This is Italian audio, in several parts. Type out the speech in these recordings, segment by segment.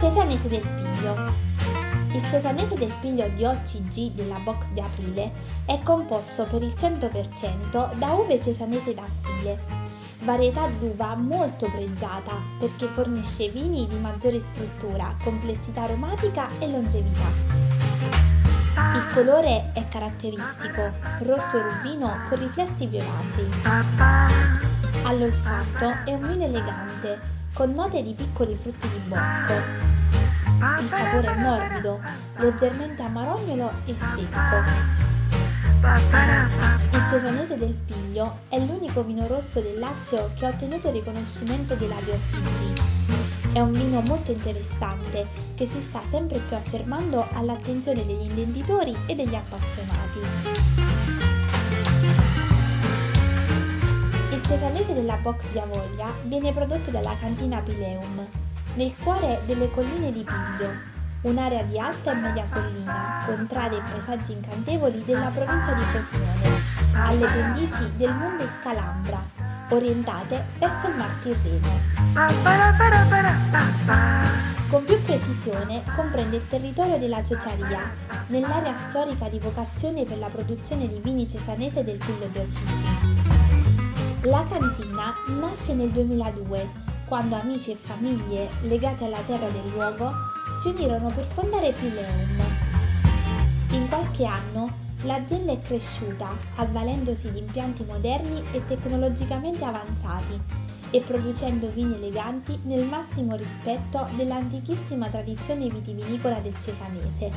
cesanese del piglio. Il cesanese del piglio di OCG della box di aprile è composto per il 100% da uve cesanese da file, varietà d'uva molto pregiata perché fornisce vini di maggiore struttura, complessità aromatica e longevità. Il colore è caratteristico, rosso rubino con riflessi violacei. All'olfatto è un vino elegante, con note di piccoli frutti di bosco, il sapore è morbido, leggermente amarognolo e secco. Il cesanese del Piglio è l'unico vino rosso del Lazio che ha ottenuto il riconoscimento della DOCG. È un vino molto interessante che si sta sempre più affermando all'attenzione degli intenditori e degli appassionati. Cesanese della Box di Avoglia viene prodotto dalla cantina Pileum, nel cuore delle colline di Piglio, un'area di alta e media collina, contrada e paesaggi incantevoli della provincia di Frosinone, alle pendici del Monte Scalambra, orientate verso il Mar Tirreno. Con più precisione comprende il territorio della Ciociaria, nell'area storica di vocazione per la produzione di vini cesanese del Piglio di Ocigi. La cantina nasce nel 2002 quando amici e famiglie legate alla terra del luogo si unirono per fondare Pileum. In qualche anno l'azienda è cresciuta, avvalendosi di impianti moderni e tecnologicamente avanzati e producendo vini eleganti nel massimo rispetto dell'antichissima tradizione vitivinicola del cesanese,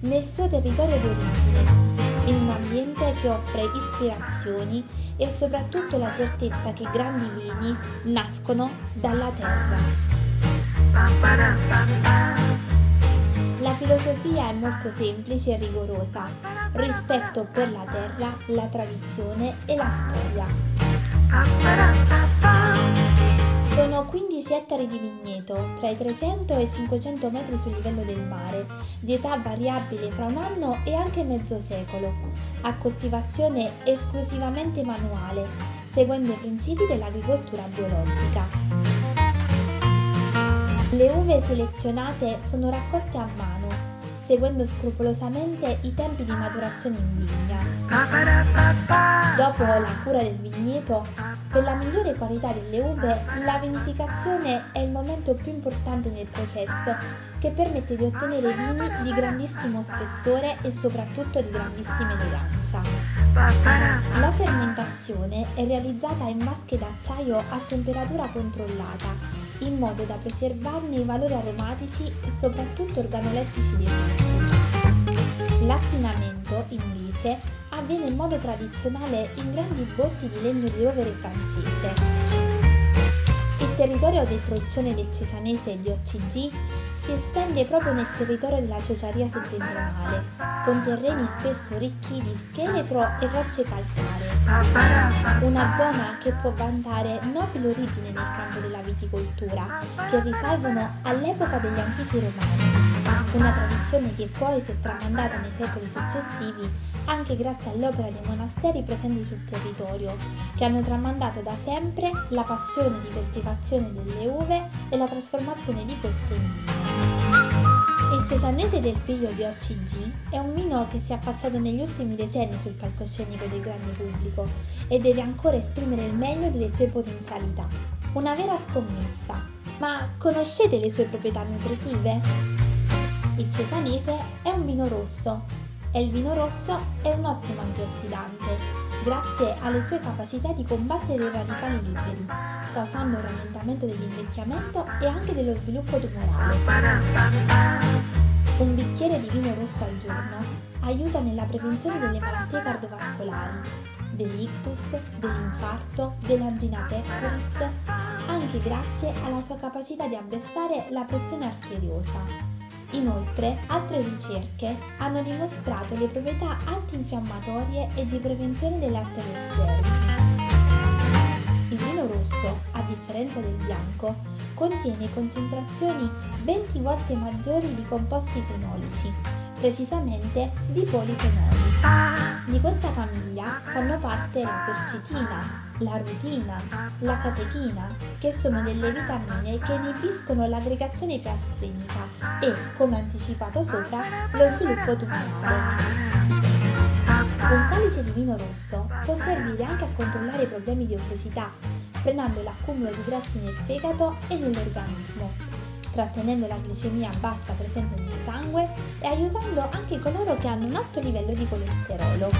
nel suo territorio d'origine in un ambiente che offre ispirazioni e soprattutto la certezza che grandi vini nascono dalla terra. La filosofia è molto semplice e rigorosa, rispetto per la terra, la tradizione e la storia. Sono 15 ettari di vigneto, tra i 300 e i 500 metri sul livello del mare, di età variabile fra un anno e anche mezzo secolo, a coltivazione esclusivamente manuale, seguendo i principi dell'agricoltura biologica. Le uve selezionate sono raccolte a mano, seguendo scrupolosamente i tempi di maturazione in vigna. Dopo la cura del vigneto, per la migliore qualità delle uve, la vinificazione è il momento più importante nel processo che permette di ottenere vini di grandissimo spessore e soprattutto di grandissima eleganza. La fermentazione è realizzata in vasche d'acciaio a temperatura controllata, in modo da preservarne i valori aromatici e soprattutto organolettici dei frutti. L'affinamento, invece, avviene in modo tradizionale in grandi botti di legno di rovere francese. Territorio di produzione del cesanese di OCG si estende proprio nel territorio della ciociaria settentrionale, con terreni spesso ricchi di scheletro e rocce calcaree. Una zona che può vantare nobili origini nel campo della viticoltura, che risalgono all'epoca degli antichi romani una tradizione che poi si è tramandata nei secoli successivi anche grazie all'opera dei monasteri presenti sul territorio, che hanno tramandato da sempre la passione di coltivazione delle uve e la trasformazione di queste in vino. Il cesanese del piglio di OCG è un vino che si è affacciato negli ultimi decenni sul palcoscenico del grande pubblico e deve ancora esprimere il meglio delle sue potenzialità. Una vera scommessa. Ma conoscete le sue proprietà nutritive? Il cesanese è un vino rosso e il vino rosso è un ottimo antiossidante, grazie alle sue capacità di combattere i radicali liberi, causando un rallentamento dell'invecchiamento e anche dello sviluppo tumorale. Un bicchiere di vino rosso al giorno aiuta nella prevenzione delle malattie cardiovascolari, dell'ictus, dell'infarto, dell'angina pectoris, anche grazie alla sua capacità di abbassare la pressione arteriosa Inoltre, altre ricerche hanno dimostrato le proprietà antinfiammatorie e di prevenzione dell'arteriosclerosi. Il vino rosso, a differenza del bianco, contiene concentrazioni 20 volte maggiori di composti fenolici, precisamente di polifenoli. Di questa famiglia fanno parte la quercetina, la rutina, la catechina, che sono delle vitamine che inibiscono l'aggregazione piastrinica e, come anticipato sopra, lo sviluppo tumorale. Un calice di vino rosso può servire anche a controllare i problemi di obesità, frenando l'accumulo di grassi nel fegato e nell'organismo, trattenendo la glicemia bassa presente nel sangue e aiutando anche coloro che hanno un alto livello di colesterolo.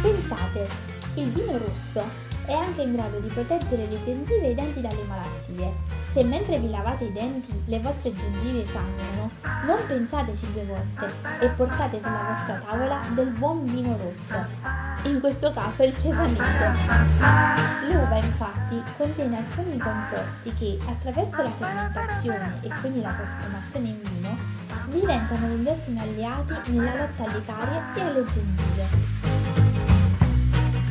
Pensate, il vino rosso è anche in grado di proteggere le gengive e i denti dalle malattie. Se mentre vi lavate i denti le vostre gengive sanguinano, non pensateci due volte e portate sulla vostra tavola del buon vino rosso. In questo caso il cesanese. L'uva infatti contiene alcuni composti che attraverso la fermentazione e quindi la trasformazione in vino diventano degli ottimi alleati nella lotta alle carie e alle gengive.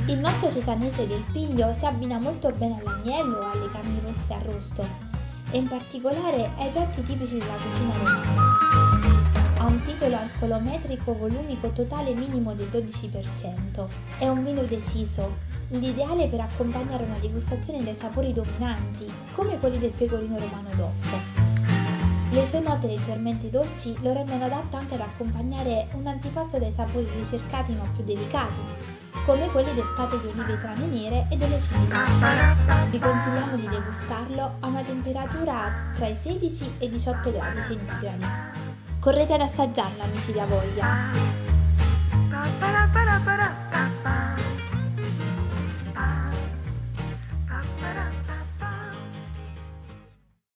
Il nostro cesanese del piglio si abbina molto bene all'agnello alle carni rosse arrosto e in particolare ai piatti tipici della cucina romana. Un titolo alcolometrico volumico totale minimo del 12%. È un vino deciso, l'ideale per accompagnare una degustazione dei sapori dominanti, come quelli del pecorino romano DOP. Le sue note leggermente dolci lo rendono adatto anche ad accompagnare un antipasto dai sapori ricercati ma più delicati, come quelli del pato di olive trame nere e delle cime Vi consigliamo di degustarlo a una temperatura tra i 16 e i 18 gradi centigradi. Correte ad assaggiarlo amici di Avoia!